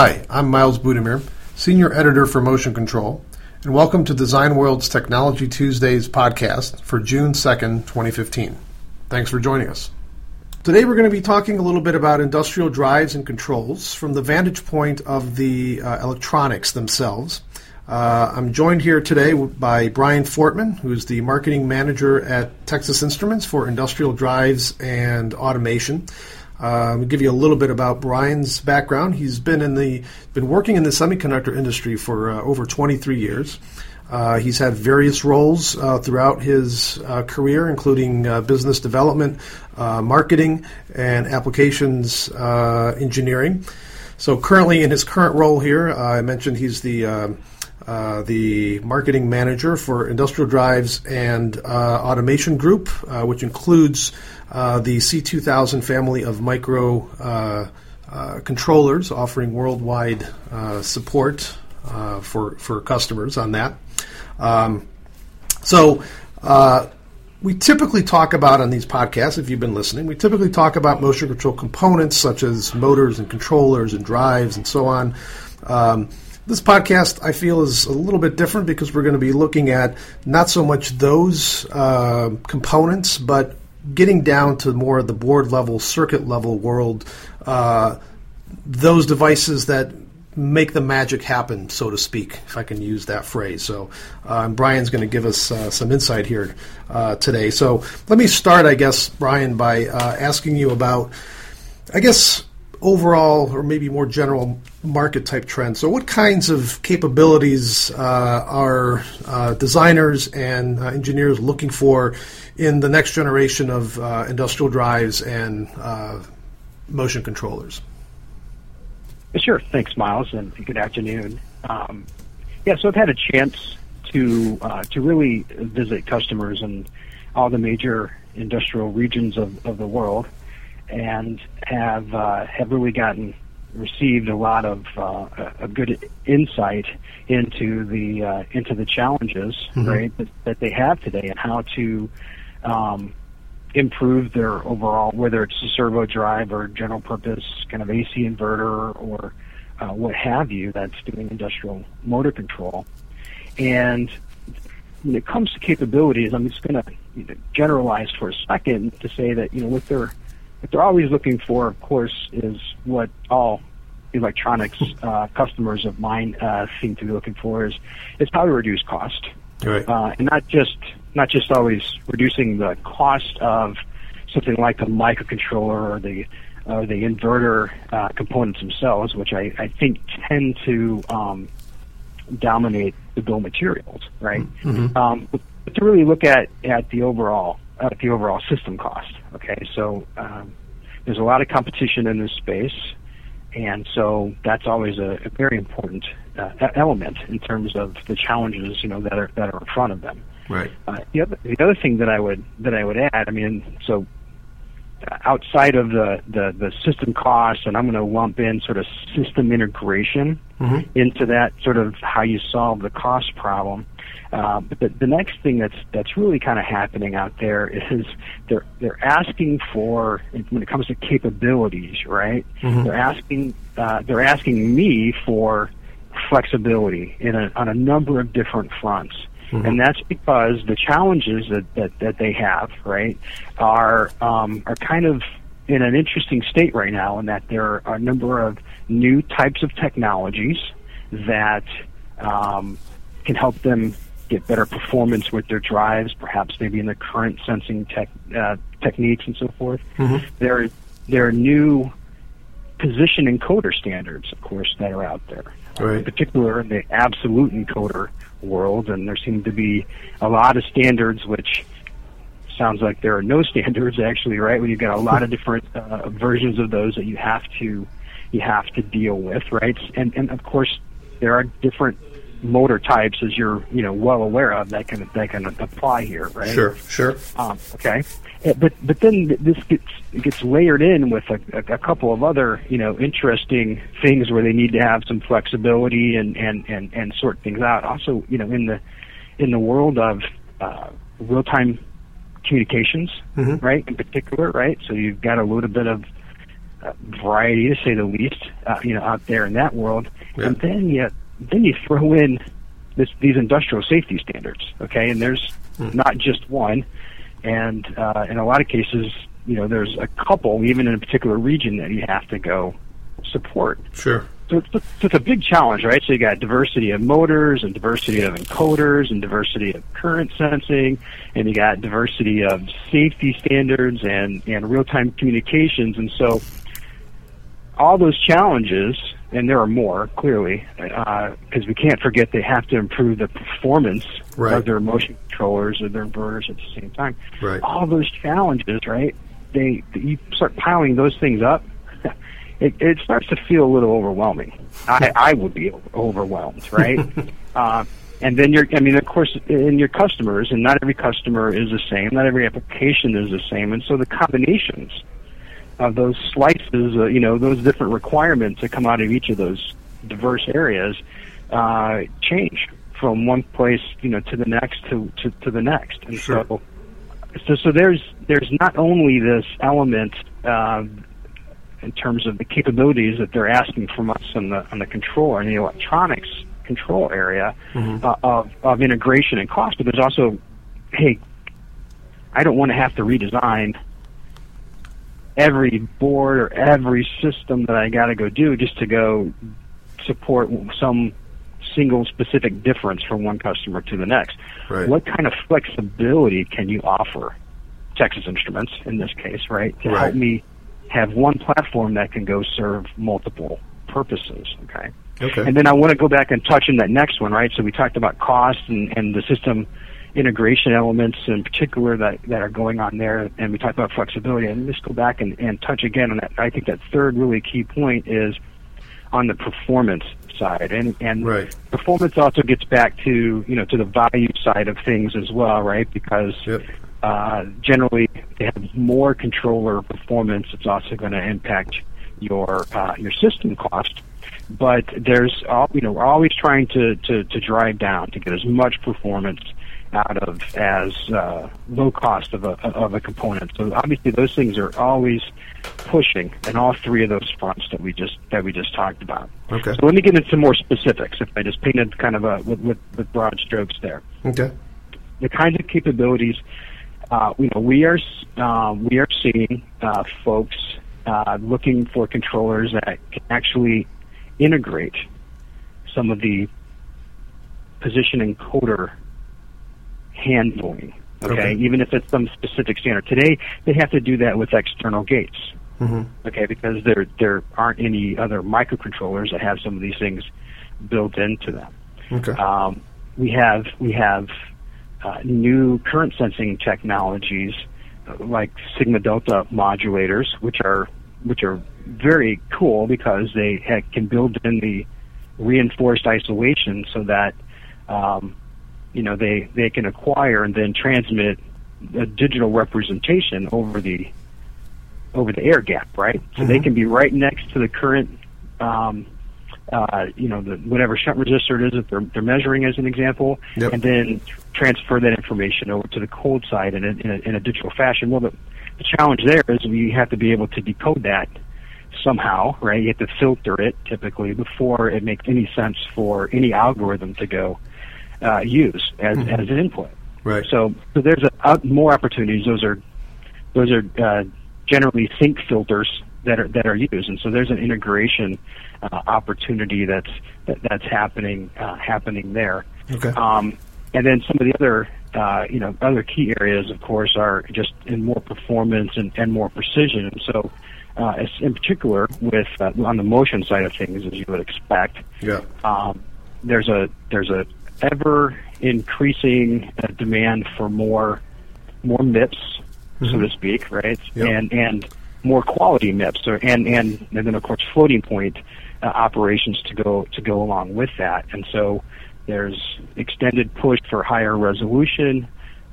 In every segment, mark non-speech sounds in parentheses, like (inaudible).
Hi, I'm Miles Budimir, Senior Editor for Motion Control, and welcome to Design World's Technology Tuesdays podcast for June 2nd, 2015. Thanks for joining us. Today we're going to be talking a little bit about industrial drives and controls from the vantage point of the uh, electronics themselves. Uh, I'm joined here today by Brian Fortman, who's the marketing manager at Texas Instruments for industrial drives and automation. Will give you a little bit about Brian's background. He's been in the been working in the semiconductor industry for uh, over 23 years. Uh, he's had various roles uh, throughout his uh, career, including uh, business development, uh, marketing, and applications engineering. So, currently, in his current role here, I mentioned he's the the marketing manager for Industrial Drives and Automation Group, which includes uh, the C2000 family of micro uh, uh, controllers offering worldwide uh, support uh, for, for customers on that. Um, so, we typically talk about on these podcasts, if you've been listening, we typically talk about motion control components such as motors and controllers and drives and so on. Um, this podcast, I feel, is a little bit different because we're going to be looking at not so much those uh, components, but getting down to more of the board level, circuit level world, uh, those devices that make the magic happen, so to speak, if I can use that phrase. So, uh, Brian's going to give us uh, some insight here uh, today. So, let me start, I guess, Brian, by uh, asking you about, I guess, overall or maybe more general market type trends. So, what kinds of capabilities uh, are uh, designers and engineers looking for in the next generation of uh, industrial drives and uh, motion controllers. Sure. Thanks, Miles, and good afternoon. Um, yeah, so I've had a chance to uh, to really visit customers in all the major industrial regions of, of the world, and have uh, have really gotten received a lot of uh, a good insight into the uh, into the challenges mm-hmm. right that, that they have today and how to um, improve their overall, whether it's a servo drive or general purpose kind of AC inverter or uh, what have you that's doing industrial motor control. And when it comes to capabilities, I'm just going to you know, generalize for a second to say that you know with they're what they're always looking for, of course, is what all electronics uh, customers of mine uh, seem to be looking for is is how to reduce cost, right. uh, and not just not just always reducing the cost of something like a microcontroller or the or the inverter uh, components themselves, which I, I think tend to um, dominate the bill materials, right? Mm-hmm. Um, but, but, to really look at at the overall at the overall system cost. Okay, so um, there's a lot of competition in this space, and so that's always a, a very important uh, element in terms of the challenges you know that are that are in front of them. Right. Uh, the other the other thing that I would that I would add, I mean, so outside of the the, the system costs, and I'm going to lump in sort of system integration mm-hmm. into that sort of how you solve the cost problem. Uh, but the, the next thing that's that's really kind of happening out there is they're they're asking for when it comes to capabilities, right? Mm-hmm. They're asking uh, they're asking me for flexibility in a, on a number of different fronts. Mm-hmm. And that's because the challenges that, that, that they have, right, are um, are kind of in an interesting state right now in that there are a number of new types of technologies that um, can help them get better performance with their drives, perhaps maybe in the current sensing tech, uh, techniques and so forth. Mm-hmm. There, there are new position encoder standards, of course, that are out there. Right. In particular, in the absolute encoder world, and there seem to be a lot of standards which sounds like there are no (laughs) standards actually, right? When you've got a lot of different uh, versions of those that you have to you have to deal with, right? And and of course there are different motor types, as you're you know well aware of, that can that can apply here, right? Sure, sure. Um, okay, uh, but but then this gets gets layered in with a, a, couple of other you know interesting things where they need to have some flexibility and and and and sort things out. Also, you know, in the in the world of uh, real time communications, mm-hmm. right? In particular, right? So you've got a little bit of uh, variety, to say the least, uh, you know, out there in that world. Yeah. And then you then you throw in this, these industrial safety standards, okay? And there's mm. not just one, and uh, in a lot of cases, you know, there's a couple, even in a particular region, that you have to go support. Sure. So it's, it's a big challenge, right? So you got diversity of motors and diversity of encoders and diversity of current sensing, and you got diversity of safety standards and, and real-time communications. And so all those challenges, and there are more, clearly, because uh, we can't forget they have to improve the performance right. of their motion controllers or their inverters at the same time. Right. All those challenges, right? They, you start piling those things up (laughs) it, it starts to feel a little overwhelming. I, I would be overwhelmed, right? (laughs) uh, and then you're, I mean, of course, in your customers, and not every customer is the same, not every application is the same, and so the combinations of those slices, uh, you know, those different requirements that come out of each of those diverse areas uh, change from one place, you know, to the next to to, to the next, and sure. so. So, so there's there's not only this element uh, in terms of the capabilities that they're asking from us on the on the controller and the electronics control area mm-hmm. uh, of of integration and cost. But there's also, hey, I don't want to have to redesign every board or every system that I got to go do just to go support some single specific difference from one customer to the next. Right. What kind of flexibility can you offer Texas Instruments in this case, right, to right. help me have one platform that can go serve multiple purposes. Okay. Okay. And then I want to go back and touch on that next one, right? So we talked about cost and, and the system integration elements in particular that, that are going on there, and we talked about flexibility. And let's go back and, and touch again on that. I think that third really key point is on the performance side, and and right. performance also gets back to you know to the value side of things as well, right? Because yep. Uh, generally, they have more controller performance. It's also going to impact your uh, your system cost. But there's all you know we're always trying to, to, to drive down to get as much performance out of as uh, low cost of a of a component. So obviously those things are always pushing in all three of those fronts that we just that we just talked about. Okay. So let me get into some more specifics. If I just painted kind of a with, with, with broad strokes there. Okay. The kinds of capabilities uh, you know, we are um, we are seeing uh, folks uh, looking for controllers that can actually integrate some of the position encoder handling. Okay? okay, even if it's some specific standard. Today, they have to do that with external gates. Mm-hmm. Okay, because there there aren't any other microcontrollers that have some of these things built into them. Okay. Um, we have we have uh, new current sensing technologies uh, like sigma delta modulators, which are which are very cool because they ha- can build in the reinforced isolation so that um, you know they they can acquire and then transmit a digital representation over the over the air gap, right? So mm-hmm. they can be right next to the current um, uh, you know, the, whatever shunt resistor it is that they're, they're measuring as an example, yep. and then transfer that information over to the cold side in a, in a, in a digital fashion. Well, the, the challenge there is we have to be able to decode that somehow, right? You have to filter it typically before it makes any sense for any algorithm to go uh, use as, mm-hmm. as an input. Right. So, so there's a, uh, more opportunities. Those are those are uh, generally sinc filters that are that are used, and so there's an integration uh, opportunity that's that, that's happening uh, happening there. Okay. Um, and then some of the other uh, you know other key areas, of course, are just in more performance and, and more precision. And so, uh, in particular, with uh, on the motion side of things, as you would expect, yeah. um, there's a there's a ever increasing uh, demand for more more MIPS, mm-hmm. so to speak, right? Yep. And and more quality MIPS, or, and and and then of course floating point uh, operations to go to go along with that. And so there's extended push for higher resolution,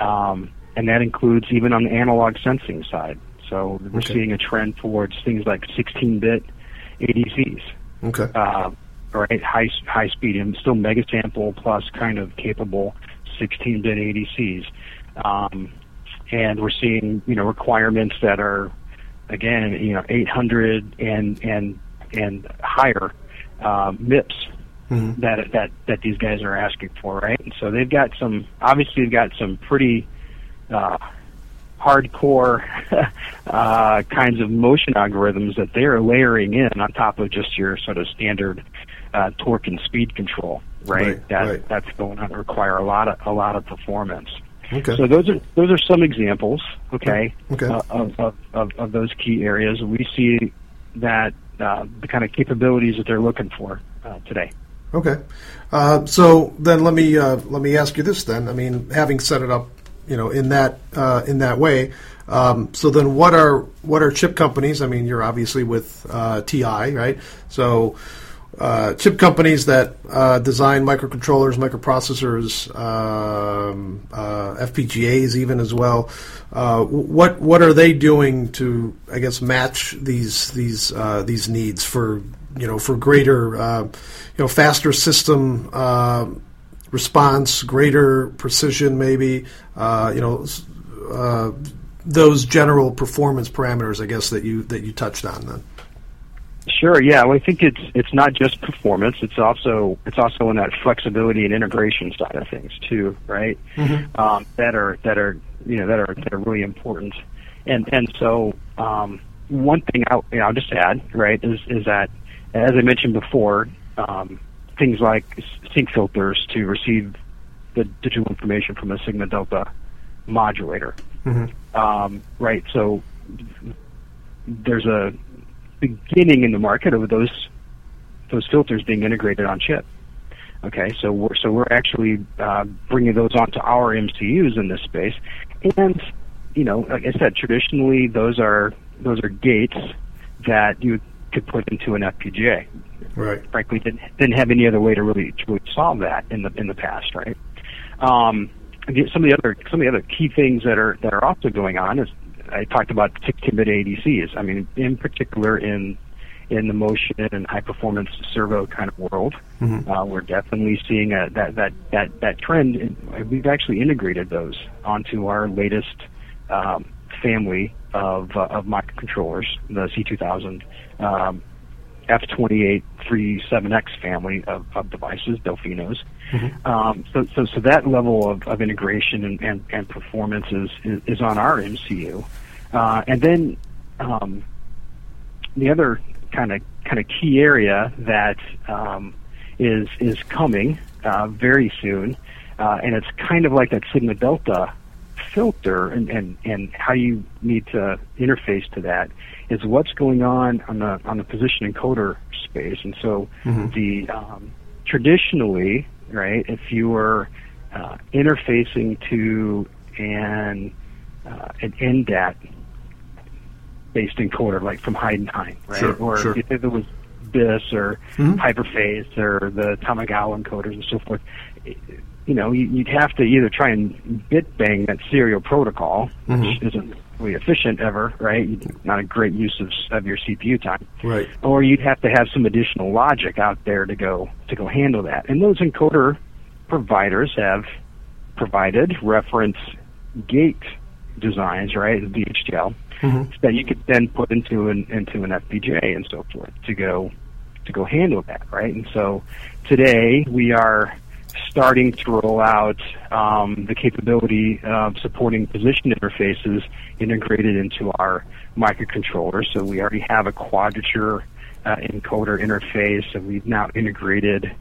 um, and that includes even on the analog sensing side. So we're okay. seeing a trend towards things like 16-bit ADCs. Okay. Uh, right, high high speed and still mega sample plus kind of capable 16-bit ADCs. Um, and we're seeing you know requirements that are again, you know, 800 and and and higher uh, MIPS mm-hmm. that that that these guys are asking for, right? And so they've got some obviously they've got some pretty uh, hardcore (laughs) uh, kinds of motion algorithms that they are layering in on top of just your sort of standard uh, torque and speed control, right? right that right. that's going to require a lot of a lot of performance. Okay. So those are those are some examples, okay, okay. Uh, of, of, of, of those key areas. We see that uh, the kind of capabilities that they're looking for uh, today. Okay, uh, so then let me uh, let me ask you this then. I mean, having set it up, you know, in that uh, in that way. Um, so then, what are what are chip companies? I mean, you're obviously with uh, TI, right? So. Uh, chip companies that uh, design microcontrollers, microprocessors, um, uh, FPGAs, even as well. Uh, what what are they doing to, I guess, match these these uh, these needs for you know for greater uh, you know faster system response, greater precision, maybe you know those general performance parameters, I guess that you that you touched on then. Sure. Yeah. Well, I think it's it's not just performance. It's also it's also in that flexibility and integration side of things too, right? Mm-hmm. Um, that are that are you know that are that are really important. And and so um, one thing I'll, you know, I'll just add right is is that as I mentioned before, um, things like sinc filters to receive the digital information from a sigma delta modulator, mm-hmm. um, right? So there's a beginning in the market of those those filters being integrated on chip. Okay, so we're so we're actually uh, bringing those onto our MCUs in this space, and you know, like I said, traditionally those are those are gates that you could put into an FPGA. Right. Frankly, didn't didn't have any other way to really to really solve that in the in the past, right? Um, some of the other some of the other key things that are that are also going on is I talked about 16-bit ADCs. I mean, in particular in in the motion and high performance servo kind of world, mm-hmm. uh, we're definitely seeing a, that that that that trend. And we've actually integrated those onto our latest um, family of uh, of microcontrollers, the C2000. Um, F28 37X family of, of devices, Delfinos. Mm-hmm. Um, so, so, so that level of, of integration and, and, and performance is, is, is on our MCU. Uh, and then um, the other kind of kind of key area that um, is is coming uh, very soon, uh, and it's kind of like that sigma delta filter and, and, and how you need to interface to that is what's going on on the on the position encoder space. And so mm-hmm. the um, traditionally, right, if you were uh, interfacing to an uh, an EnDat based encoder, like from Heidenhain, right? Sure, or sure. if it was BiSS or Mhm. Hiperface or the Tamagawa encoders and so forth, you know, you- you'd have to either try and bit bang that serial protocol, which Mhm. isn't really efficient ever, right? Not a great use of, of your CPU time Right. or you'd have to have some additional logic out there to go to go handle that. And those encoder providers have provided reference gate designs, right, the VHDL, Mhm. that you could then put into an into an FPGA and so forth to go to go handle that, right? And so today we are starting to roll out um, the capability of supporting position interfaces integrated into our microcontroller. So we already have a quadrature uh, encoder interface, and we've now integrated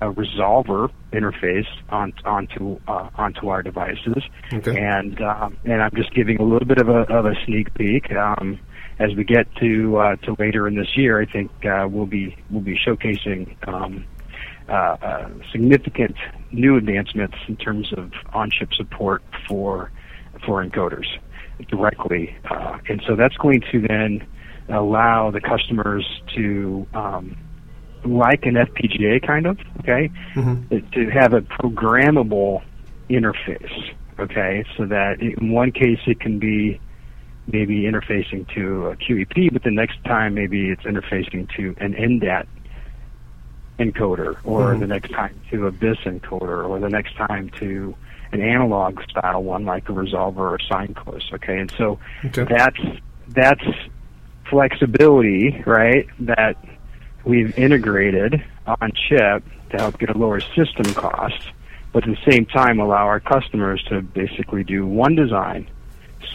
a resolver interface on, onto uh, onto our devices. Okay. And um, and I'm just giving a little bit of a of a sneak peek. Um, as we get to uh, to later in this year, I think uh, we'll be we'll be showcasing um, uh, uh, significant new advancements in terms of on-chip support for for encoders directly, uh, and so that's going to then allow the customers to um, like an FPGA kind of okay Mhm. to have a programmable interface okay so that in one case it can be maybe interfacing to a QEP but the next time maybe it's interfacing to an EnDat encoder or Mhm. the next time to a BiSS encoder or the next time to an analog style one like a resolver or sine cos okay and so Okay. that's that's flexibility, right, that we've integrated on chip to help get a lower system cost, but at the same time allow our customers to basically do one design,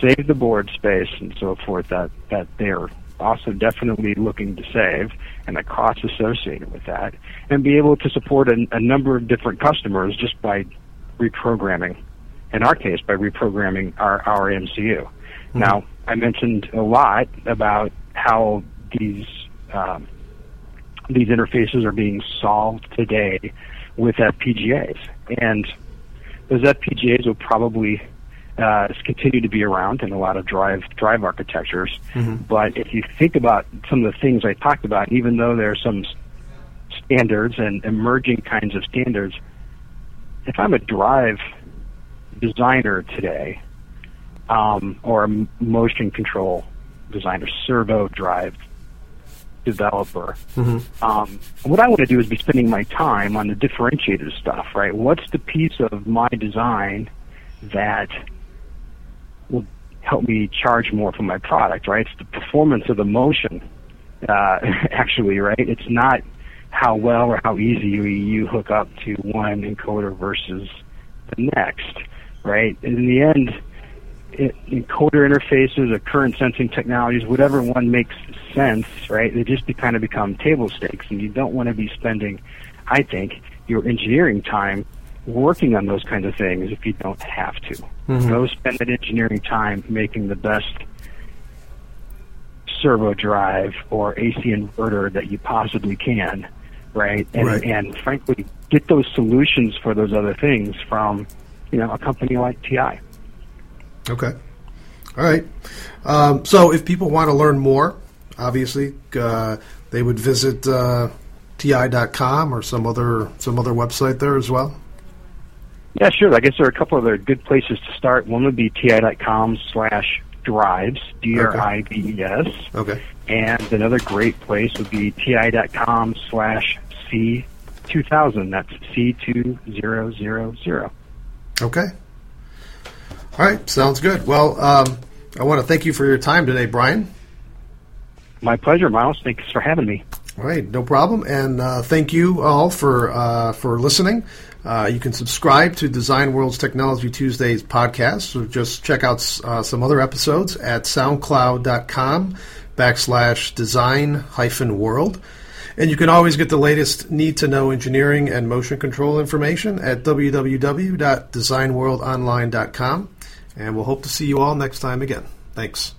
save the board space and so forth that, that they're also definitely looking to save and the costs associated with that, and be able to support a, a number of different customers just by reprogramming. In our case, by reprogramming our, our MCU. Mm-hmm. Now, I mentioned a lot about how these um, these interfaces are being solved today with FPGAs, and those FPGAs will probably uh, continue to be around in a lot of drive drive architectures. Mm-hmm. But if you think about some of the things I talked about, even though there are some standards and emerging kinds of standards, if I'm a drive designer today, um, or a motion control designer, servo drive developer. Mm-hmm. Um, what I want to do is be spending my time on the differentiated stuff, right? What's the piece of my design that will help me charge more for my product, right? It's the performance of the motion, uh, (laughs) actually, right? It's not how well or how easy you, you hook up to one encoder versus the next, right? In the end, encoder interfaces or current sensing technologies, whatever one makes sense, right? They just kind of become table stakes, and you don't want to be spending, I think, your engineering time working on those kinds of things if you don't have to. Mm-hmm. Go spend that engineering time making the best servo drive or AC inverter that you possibly can, right? And, right. and frankly, get those solutions for those other things from, you know, a company like TI. Okay. All right. Um, so if people want to learn more, obviously uh, they would visit uh, ti.com or some other some other website there as well. Yeah, sure. I guess there are a couple other good places to start. One would be ti.com slash drives, D-R-I-V-E-S. Okay. And another great place would be ti.com slash C2000. That's C2000. Okay. All right, sounds good. Well, um, I want to thank you for your time today, Brian. My pleasure, Miles. Thanks for having me. All right, no problem. And uh, thank you all for uh, for listening. Uh, you can subscribe to Design World's Technology Tuesdays podcast. So just check out uh, some other episodes at soundcloud.com backslash design hyphen world. And you can always get the latest need to know engineering and motion control information at www.designworldonline.com. And we'll hope to see you all next time again. Thanks.